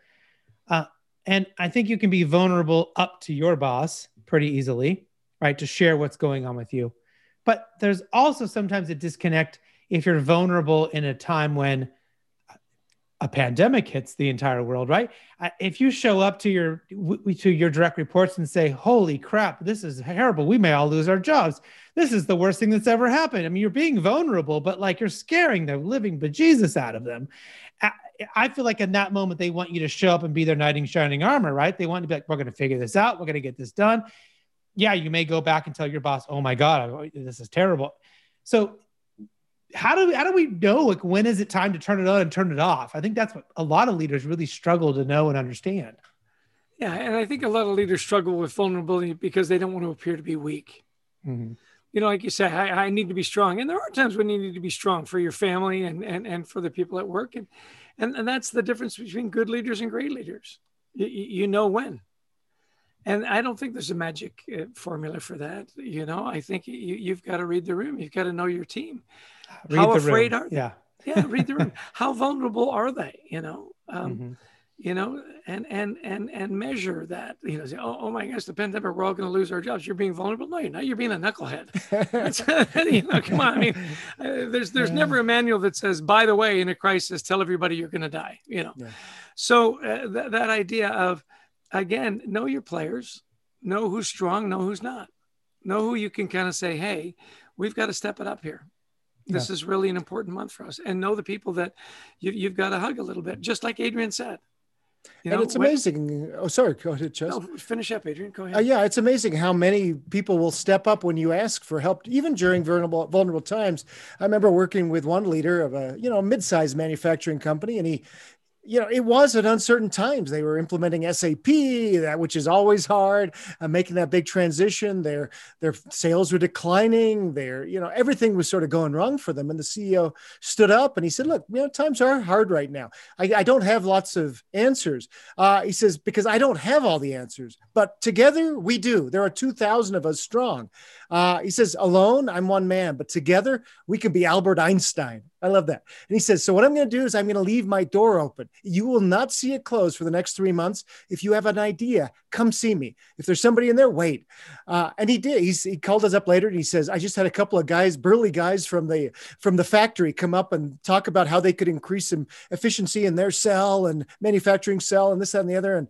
S2: uh, and i think you can be vulnerable up to your boss pretty easily right to share what's going on with you. But there's also sometimes a disconnect if you're vulnerable in a time when a pandemic hits the entire world, right? If you show up to your to your direct reports and say, "Holy crap, this is terrible. We may all lose our jobs. This is the worst thing that's ever happened." I mean, you're being vulnerable, but like you're scaring the living bejesus out of them. I feel like in that moment they want you to show up and be their knight in shining armor, right? They want to be like, we're going to figure this out, we're going to get this done. Yeah, you may go back and tell your boss, "Oh my god, this is terrible." So how do we, how do we know like when is it time to turn it on and turn it off? I think that's what a lot of leaders really struggle to know and understand.
S3: Yeah, and I think a lot of leaders struggle with vulnerability because they don't want to appear to be weak. Mm-hmm. You know, like you say, I, I, need to be strong, and there are times when you need to be strong for your family and and and for the people at work, and and, and that's the difference between good leaders and great leaders. You, you know when. And I don't think there's a magic uh, formula for that. You know, I think you, you've got to read the room. You've got to know your team. Read How afraid room. are they?
S2: Yeah.
S3: yeah. Read the room. How vulnerable are they? You know, um, mm-hmm you know, and and and and measure that. You know, say, oh, oh my gosh, the pandemic, we're all going to lose our jobs. You're being vulnerable. No, you're not. You're being a knucklehead. you know, come on. I mean, uh, there's there's yeah. never a manual that says, by the way, in a crisis, tell everybody you're going to die. You know, yeah. so uh, th- that idea of again, know your players, know who's strong, know who's not, know who you can kind of say, hey, we've got to step it up here. This yeah. is really an important month for us, and know the people that you, you've got to hug a little bit, just like Adrian said
S4: you and it's amazing. oh, sorry. Go ahead, Chess. No,
S3: finish up, Adrian. Go ahead.
S4: Uh, yeah, it's amazing how many people will step up when you ask for help, even during vulnerable vulnerable times. I remember working with one leader of a you know mid-sized manufacturing company, and he you know, it was at uncertain times. They were implementing SAP, that which is always hard, uh, making that big transition. Their their sales were declining. Their you know everything was sort of going wrong for them. And the CEO stood up and he said, "Look, you know, times are hard right now. I, I don't have lots of answers." Uh, he says because I don't have all the answers, but together we do. There are two thousand of us strong. Uh, he says, "Alone, I'm one man, but together we can be Albert Einstein." I love that. And he says, So, what I'm going to do is I'm going to leave my door open. You will not see it closed for the next three months. If you have an idea, come see me. If there's somebody in there, wait. Uh, and he did. He's, he called us up later and he says, I just had a couple of guys, burly guys from the from the factory come up and talk about how they could increase some efficiency in their cell and manufacturing cell and this, that, and the other. And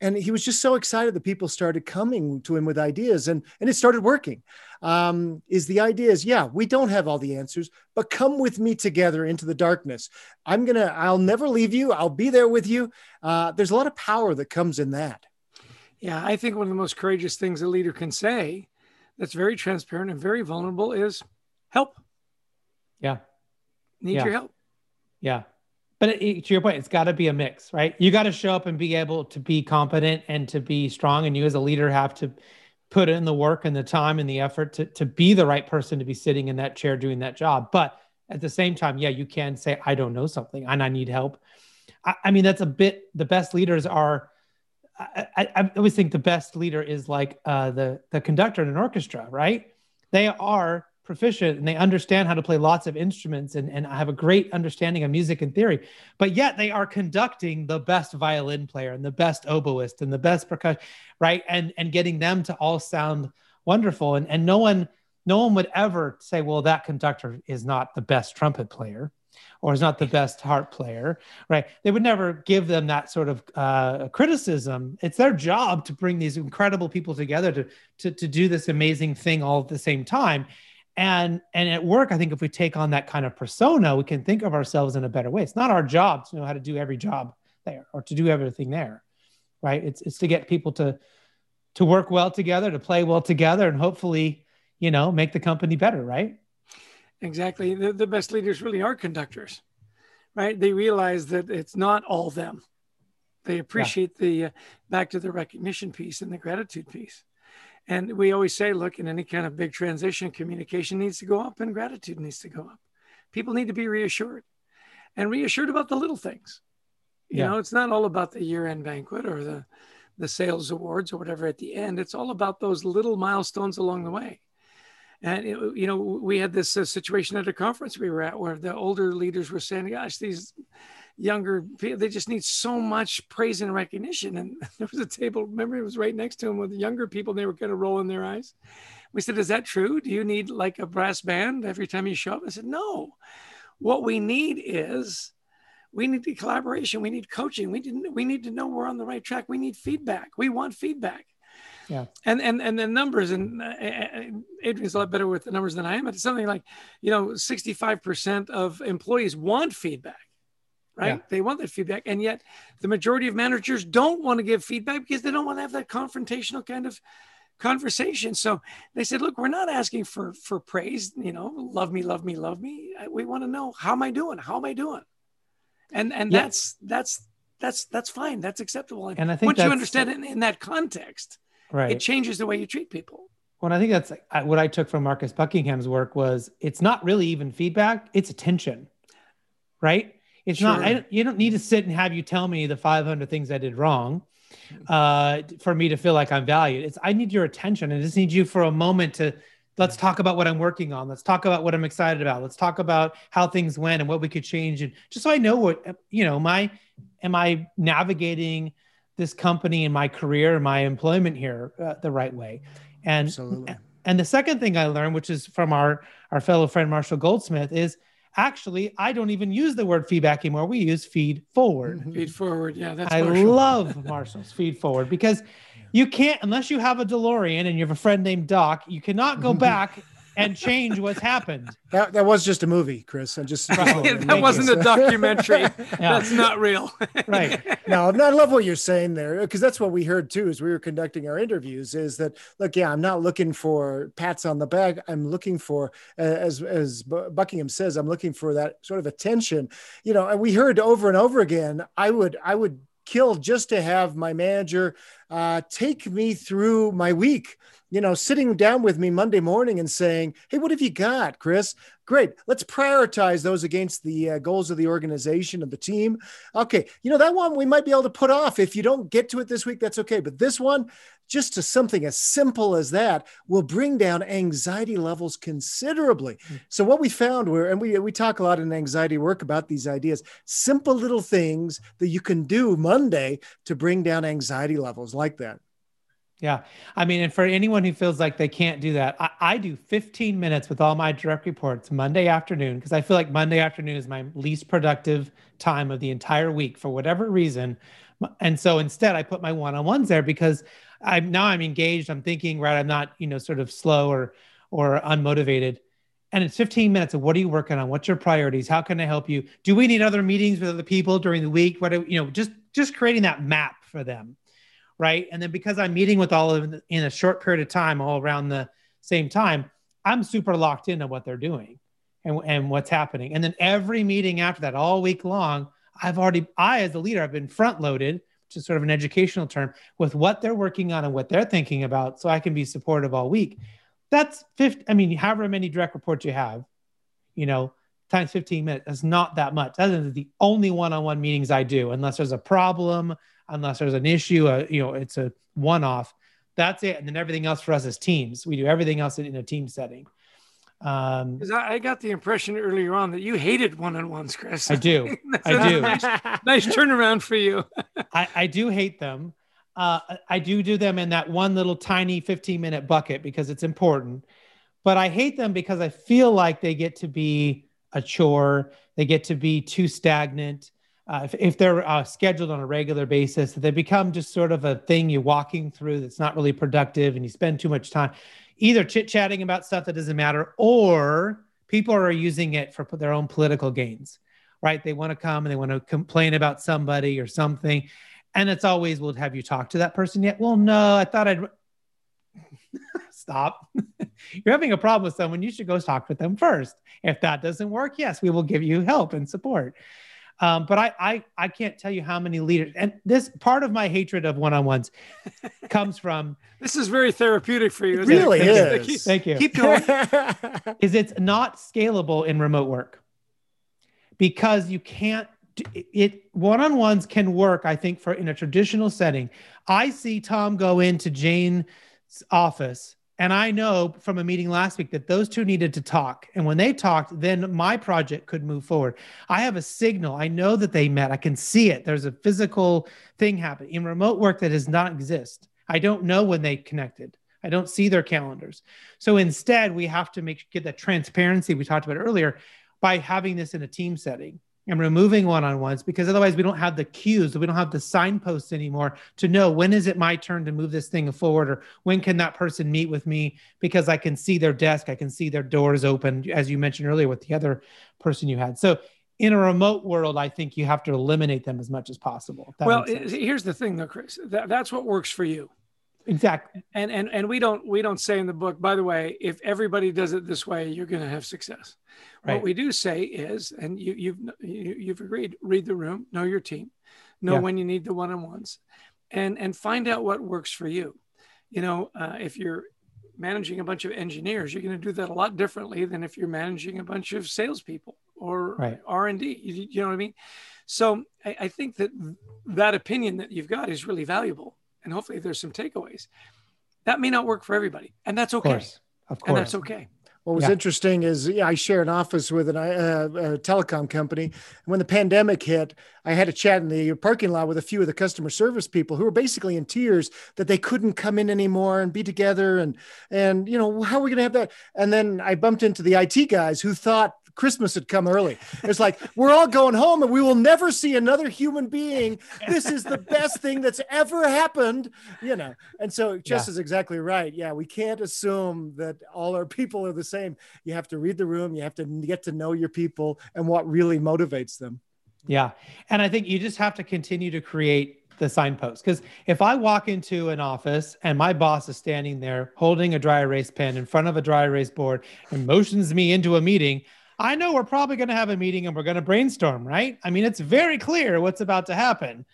S4: and he was just so excited that people started coming to him with ideas and and it started working um, is the idea is yeah we don't have all the answers but come with me together into the darkness. I'm gonna i'll never leave you. I'll be there with you. Uh, there's a lot of power that comes in that.
S3: Yeah i think one of the most courageous things a leader can say that's very transparent and very vulnerable is help.
S2: Yeah.
S3: Need
S2: yeah.
S3: your help.
S2: Yeah. But it, to your point, it's got to be a mix, right? You got to show up and be able to be competent and to be strong. And you, as a leader, have to put in the work and the time and the effort to, to be the right person to be sitting in that chair doing that job. But at the same time, yeah, you can say, I don't know something and I need help. I, I mean, that's a bit, the best leaders are. I, I, I always think the best leader is like uh, the the conductor in an orchestra, right? They are proficient and they understand how to play lots of instruments and, and have a great understanding of music and theory, but yet they are conducting the best violin player and the best oboist and the best percussion, right? And and getting them to all sound wonderful. And and no one no one would ever say, well, that conductor is not the best trumpet player or is not the best harp player, right? They would never give them that sort of uh, criticism. It's their job to bring these incredible people together to, to, to do this amazing thing all at the same time and and at work i think if we take on that kind of persona we can think of ourselves in a better way. It's not our job to know how to do every job there or to do everything there right? It's it's to get people to to work well together to play well together and hopefully you know make the company better right?
S3: Exactly. The, the best leaders really are conductors right? They realize that it's not all them. They appreciate yeah. the uh, back to the recognition piece and the gratitude piece and we always say, look, in any kind of big transition, communication needs to go up and gratitude needs to go up. People need to be reassured and reassured about the little things. You yeah. know, it's not all about the year end banquet or the, the sales awards or whatever at the end. It's all about those little milestones along the way. And, it, you know, we had this uh, situation at a conference we were at where the older leaders were saying, gosh, these younger people, they just need so much praise and recognition. And there was a table, remember, it was right next to him with the younger people. and They were kind of rolling their eyes. We said, Is that true? Do you need like a brass band every time you show up? I said, No. What we need is we need the collaboration. We need coaching. We didn't. We need to know we're on the right track. We need feedback. We want feedback.
S2: Yeah.
S3: And and and the numbers and uh, Adrian's a lot better with the numbers than I am. It's something like, you know, 65% of employees want feedback right? Yeah. They want that feedback. And yet the majority of managers don't want to give feedback because they don't want to have that confrontational kind of conversation. So they said, look, we're not asking for for praise, you know, love me, love me, love me. We want to know how am I doing? How am I doing? And and yeah. that's that's that's that's fine. That's acceptable.
S2: And I think
S3: once you understand it in, in, that context, right, it changes the way you treat people.
S2: Well, I think that's what I took from Marcus Buckingham's work was it's not really even feedback; it's attention, right? It's sure. not. I, you don't need to sit and have you tell me the 500 things I did wrong uh, for me to feel like I'm valued. It's I need your attention. I just need you for a moment to let's talk about what I'm working on. Let's talk about what I'm excited about. Let's talk about how things went and what we could change. And just so I know what you know, my am I navigating this company and my career, and my employment here uh, the right way? And Absolutely. and the second thing I learned, which is from our our fellow friend Marshall Goldsmith, is actually i don't even use the word feedback anymore we use feed forward
S3: mm-hmm. feed forward yeah that's
S2: i Marshall. love marshall's feed forward because you can't unless you have a delorean and you have a friend named doc you cannot go back and change what's happened.
S4: That, that was just a movie, Chris. I just
S3: right. that wasn't a documentary. yeah. That's not real.
S2: right.
S4: No, I love what you're saying there because that's what we heard too as we were conducting our interviews. Is that look? Yeah, I'm not looking for pats on the back. I'm looking for, as as Buckingham says, I'm looking for that sort of attention. You know, and we heard over and over again. I would I would kill just to have my manager uh, take me through my week you know, sitting down with me Monday morning and saying, Hey, what have you got, Chris? Great. Let's prioritize those against the uh, goals of the organization and the team. Okay. You know, that one we might be able to put off. If you don't get to it this week, that's okay. But this one, just to something as simple as that, will bring down anxiety levels considerably. Mm-hmm. So, what we found were, and we, we talk a lot in anxiety work about these ideas, simple little things that you can do Monday to bring down anxiety levels like that.
S2: Yeah. I mean, and for anyone who feels like they can't do that, I, I do 15 minutes with all my direct reports Monday afternoon because I feel like Monday afternoon is my least productive time of the entire week for whatever reason. And so instead, I put my one on ones there because I'm now I'm engaged. I'm thinking, right? I'm not, you know, sort of slow or or unmotivated. And it's 15 minutes of what are you working on? What's your priorities? How can I help you? Do we need other meetings with other people during the week? What do, you know, just just creating that map for them right? And then because I'm meeting with all of them in a short period of time, all around the same time, I'm super locked into what they're doing and, and what's happening. And then every meeting after that, all week long, I've already, I as a leader, I've been front loaded, which is sort of an educational term, with what they're working on and what they're thinking about, so I can be supportive all week. That's 50, I mean, however many direct reports you have, you know, times 15 minutes, that's not that much. That is the only one on one meetings I do, unless there's a problem, unless there's an issue, uh, you know, it's a one off. That's it. And then everything else for us is teams. We do everything else in a team setting.
S3: Um, I, I got the impression earlier on that you hated one on ones, Chris.
S2: I do. I do.
S3: Nice, nice, turnaround for you.
S2: I, I do hate them. Uh, I do do them in that one little tiny 15 minute bucket because it's important. But I hate them because I feel like they get to be a chore. They get to be too stagnant uh, if, if they're uh, scheduled on a regular basis, they become just sort of a thing you're walking through that's not really productive and you spend too much time either chit chatting about stuff that doesn't matter or people are using it for their own political gains, right? They want to come and they want to complain about somebody or something. And it's always, well, have you talked to that person yet? Well, no, I thought I'd stop. You're having a problem with someone, you should go talk with them first. If that doesn't work, yes, we will give you help and support. Um, but I, I, I can't tell you how many leaders, and this part of my hatred of one-on-ones comes from.
S3: This is very therapeutic for you.
S4: It really it? is.
S2: Keep, Thank you.
S3: Keep going.
S2: is it's not scalable in remote work because you can't. It one-on-ones can work. I think for in a traditional setting. I see Tom go into Jane's office and I know from a meeting last week that those two needed to talk. And when they talked, then my project could move forward. I have a signal. I know that they met. I can see it. There's a physical thing happening in remote work that does not exist. I don't know when they connected. I don't see their calendars. So instead, we have to make get that transparency we talked about earlier by having this in a team setting and removing one-on-ones because otherwise we don't have the cues we don't have the signposts anymore to know when is it my turn to move this thing forward or when can that person meet with me because i can see their desk i can see their doors open as you mentioned earlier with the other person you had so in a remote world, I think you have to eliminate them as much as possible.
S3: Well, here's the thing, though, Chris. That, that's what works for you.
S2: Exactly.
S3: And and and we don't we don't say in the book. By the way, if everybody does it this way, you're going to have success. Right. What we do say is, and you you've you, you've agreed. Read the room, know your team, know yeah. when you need the one-on-ones, and and find out what works for you. You know, uh, if you're managing a bunch of engineers, you're going to do that a lot differently than if you're managing a bunch of salespeople or right. R and D. You, you, know what I mean? So I, I, think that that opinion that you've got is really valuable, and hopefully there's some takeaways. That may not work for everybody, and that's okay.
S2: Of course, of course.
S3: and that's okay.
S4: What was yeah. interesting is yeah, I share an office with an, uh, a telecom company. And when the pandemic hit, I had a chat in the parking lot with a few of the customer service people who were basically in tears that they couldn't come in anymore and be together. And, and you know, how are we going to have that? And then I bumped into the IT guys who thought Christmas had come early. It's like we're all going home and we will never see another human being. This is the best thing that's ever happened, you know. And so Jess yeah. is exactly right. Yeah, we can't assume that all our people are the same. You have to read the room, you have to get to know your people and what really motivates them.
S2: Yeah. And I think you just have to continue to create the signpost. Because if I walk into an office and my boss is standing there holding a dry erase pen in front of a dry erase board and motions me into a meeting, I know we're probably going to have a meeting and we're going to brainstorm, right? I mean, it's very clear what's about to happen.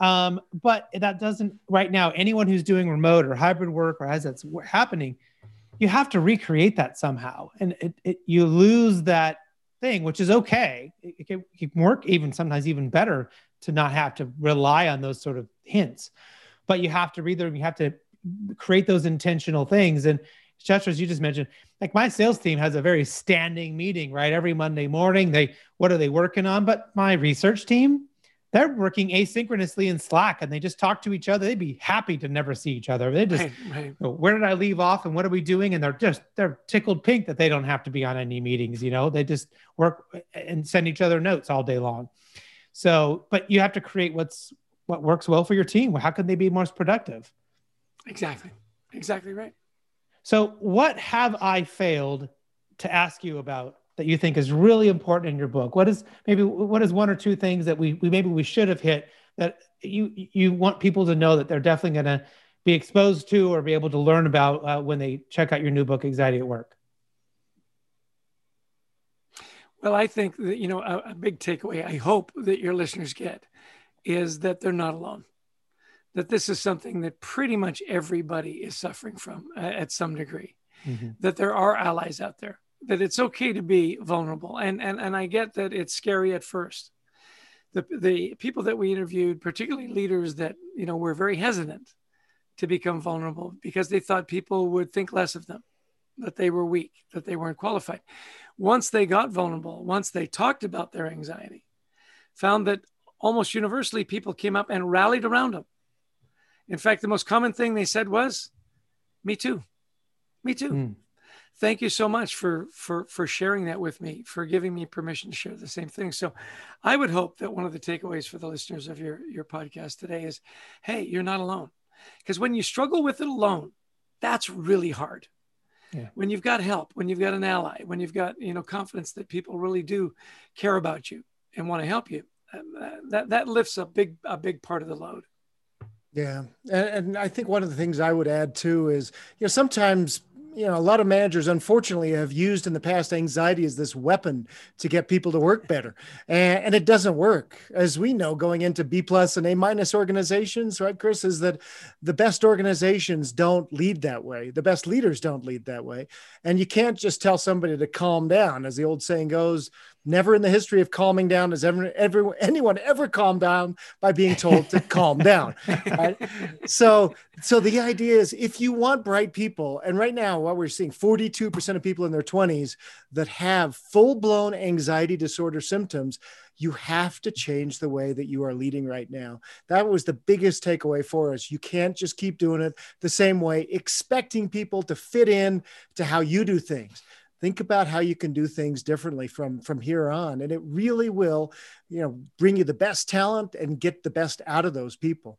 S2: Um, but that doesn't right now, anyone who's doing remote or hybrid work or as that's happening, you have to recreate that somehow. And it, it, you lose that thing, which is okay. It, it, can, it can work even sometimes even better to not have to rely on those sort of hints. But you have to read them, you have to create those intentional things. And Chester, as you just mentioned, like my sales team has a very standing meeting, right? Every Monday morning, they what are they working on? But my research team, they're working asynchronously in Slack and they just talk to each other. They'd be happy to never see each other. They just, right, right. Oh, where did I leave off and what are we doing? And they're just, they're tickled pink that they don't have to be on any meetings. You know, they just work and send each other notes all day long. So, but you have to create what's, what works well for your team. How can they be most productive?
S3: Exactly. Exactly right.
S2: So, what have I failed to ask you about that you think is really important in your book? What is maybe what is one or two things that we, we maybe we should have hit that you you want people to know that they're definitely going to be exposed to or be able to learn about uh, when they check out your new book, Anxiety at Work?
S3: Well, I think that you know a, a big takeaway. I hope that your listeners get is that they're not alone that this is something that pretty much everybody is suffering from uh, at some degree. Mm-hmm. That there are allies out there. That it's okay to be vulnerable, and and and I get that it's scary at first. The the people that we interviewed, particularly leaders that you know were very hesitant to become vulnerable because they thought people would think less of them, that they were weak, that they weren't qualified. Once they got vulnerable, once they talked about their anxiety, found that almost universally people came up and rallied around them in fact, the most common thing they said was, "Me too, me too." Mm. Thank you so much for for for sharing that with me, for giving me permission to share the same thing. So, I would hope that one of the takeaways for the listeners of your your podcast today is, "Hey, you're not alone," because when you struggle with it alone, that's really hard. Yeah. When you've got help, when you've got an ally, when you've got you know confidence that people really do care about you and want to help you, that that lifts a big a big part of the load.
S4: Yeah, and, and, I think one of the things I would add too is, you know, sometimes you know a lot of managers unfortunately have used in the past anxiety as this weapon to get people to work better. And, and it doesn't work. As we know going into b plus and a minus organizations right chris is that the best organizations don't lead that way. The best leaders don't lead that way. And you can't just tell somebody to calm down as the old saying goes Never in the history of calming down has ever, ever anyone ever calmed down by being told to calm down. Right? So, so the idea is if you want bright people, and right now what we're seeing, 42% of people in their 20s that have full blown anxiety disorder symptoms, you have to change the way that you are leading right now. That was the biggest takeaway for us. You can't just keep doing it the same way, expecting people to fit in to how you do things think about how you can do things differently from from here on and it really will you know bring you the best talent and get the best out of those people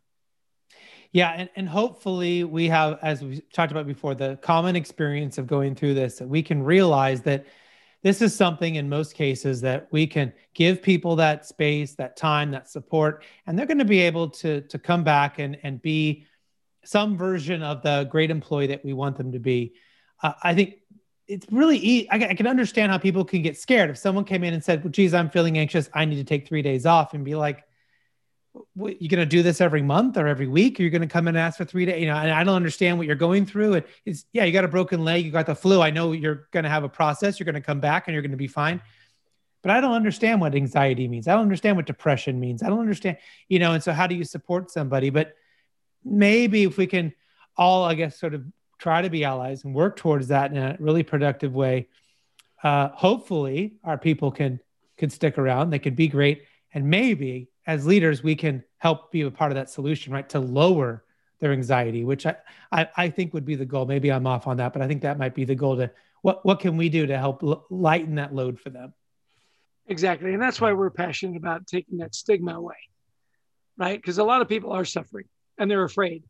S2: yeah and, and hopefully we have as we talked about before the common experience of going through this that we can realize that this is something in most cases that we can give people that space, that time, that support, and they're going to be able to to come back and and be some version of the great employee that we want them to be. Uh, I think it's really easy. I, can understand how people can get scared if someone came in and said, "Well, geez, I'm feeling anxious. I need to take three days off," and be like, what, you're going to do this every month or every week? Or you're going to come in and ask for three days?" You know, and I don't understand what you're going through. And it's yeah, you got a broken leg, you got the flu. I know you're going to have a process. You're going to come back and you're going to be fine. But I don't understand what anxiety means. I don't understand what depression means. I don't understand, you know. And so, how do you support somebody? But maybe if we can all, I guess, sort of try to be allies and work towards that in a really productive way. Uh, hopefully, our people can can stick around. They can be great, and maybe as leaders, we can help be a part of that solution, right? To lower their anxiety, which I, I, I think would be the goal. Maybe I'm off on that, but I think that might be the goal. To what what can we do to help l- lighten that load for them?
S3: Exactly, and that's why we're passionate about taking that stigma away, right? Because a lot of people are suffering and they're afraid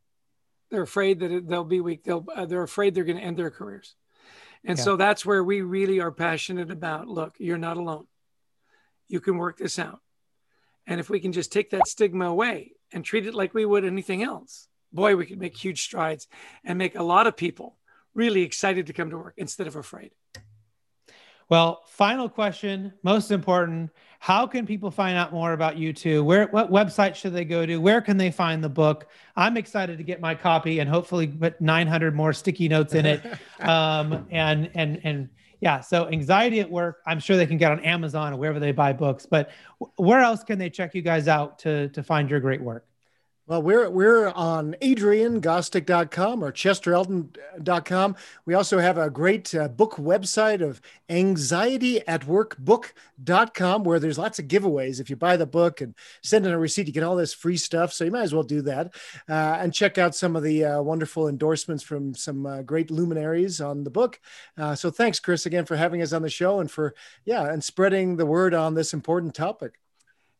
S3: they're afraid that they'll be weak. They'll uh, they're afraid they're going to end their careers, and yeah. so that's where we really are passionate about. Look, you're not alone. You can work this out, and if we can just take that stigma away and treat it like we would anything else, boy, we could make huge strides and make a lot of people really excited to come to work instead of afraid.
S2: Well, final question, most important. How can people find out more about you two? Where what website should they go to? Where can they find the book? I'm excited to get my copy and hopefully put 900 more sticky notes in it. um, and and and yeah, so anxiety at work. I'm sure they can get on Amazon or wherever they buy books. But where else can they check you guys out to to find your great work?
S4: Well, we're we're on adriangostick.com or chesterelton.com. We also have a great uh, book website of anxietyatworkbook.com where there's lots of giveaways. If you buy the book and send in a receipt, you get all this free stuff. So you might as well do that uh, and check out some of the uh, wonderful endorsements from some uh, great luminaries on the book. Uh, so thanks, Chris, again for having us on the show and for yeah and spreading the word on this important topic.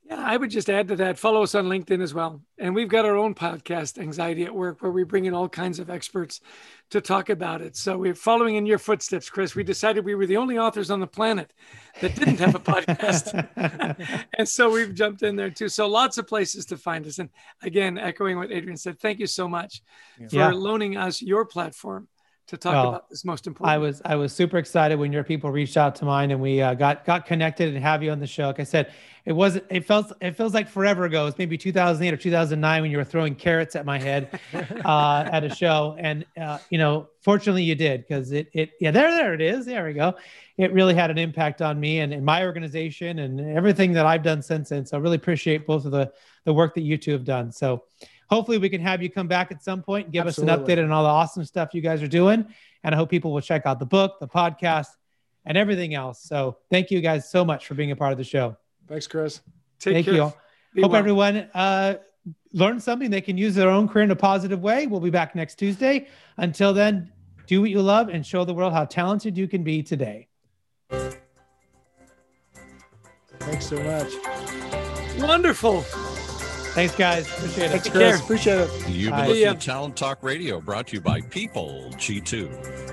S3: Yeah, I would just add to that follow us on LinkedIn as well. And we've got our own podcast, Anxiety at Work, where we bring in all kinds of experts to talk about it. So we're following in your footsteps, Chris. We decided we were the only authors on the planet that didn't have a podcast. and so we've jumped in there too. So lots of places to find us. And again, echoing what Adrian said, thank you so much yeah. for loaning us your platform to talk well, about this most important.
S2: I was I was super excited when your people reached out to mine and we uh, got got connected and have you on the show. Like I said, it wasn't. It felt. It feels like forever ago. It's maybe 2008 or 2009 when you were throwing carrots at my head uh, at a show, and uh, you know, fortunately, you did because it. It. Yeah, there, there it is. There we go. It really had an impact on me and, and my organization and everything that I've done since then. So I really appreciate both of the the work that you two have done. So hopefully, we can have you come back at some point and give Absolutely. us an update on all the awesome stuff you guys are doing. And I hope people will check out the book, the podcast, and everything else. So thank you guys so much for being a part of the show.
S4: Thanks, Chris.
S2: Take Thank care. you. Be Hope well. everyone uh, learned something they can use their own career in a positive way. We'll be back next Tuesday. Until then, do what you love and show the world how talented you can be today.
S4: Thanks so much.
S3: Wonderful.
S2: Thanks, guys. Appreciate it.
S4: Thanks, Chris. Appreciate it.
S6: You've been listening to Talent Talk Radio, brought to you by People G2.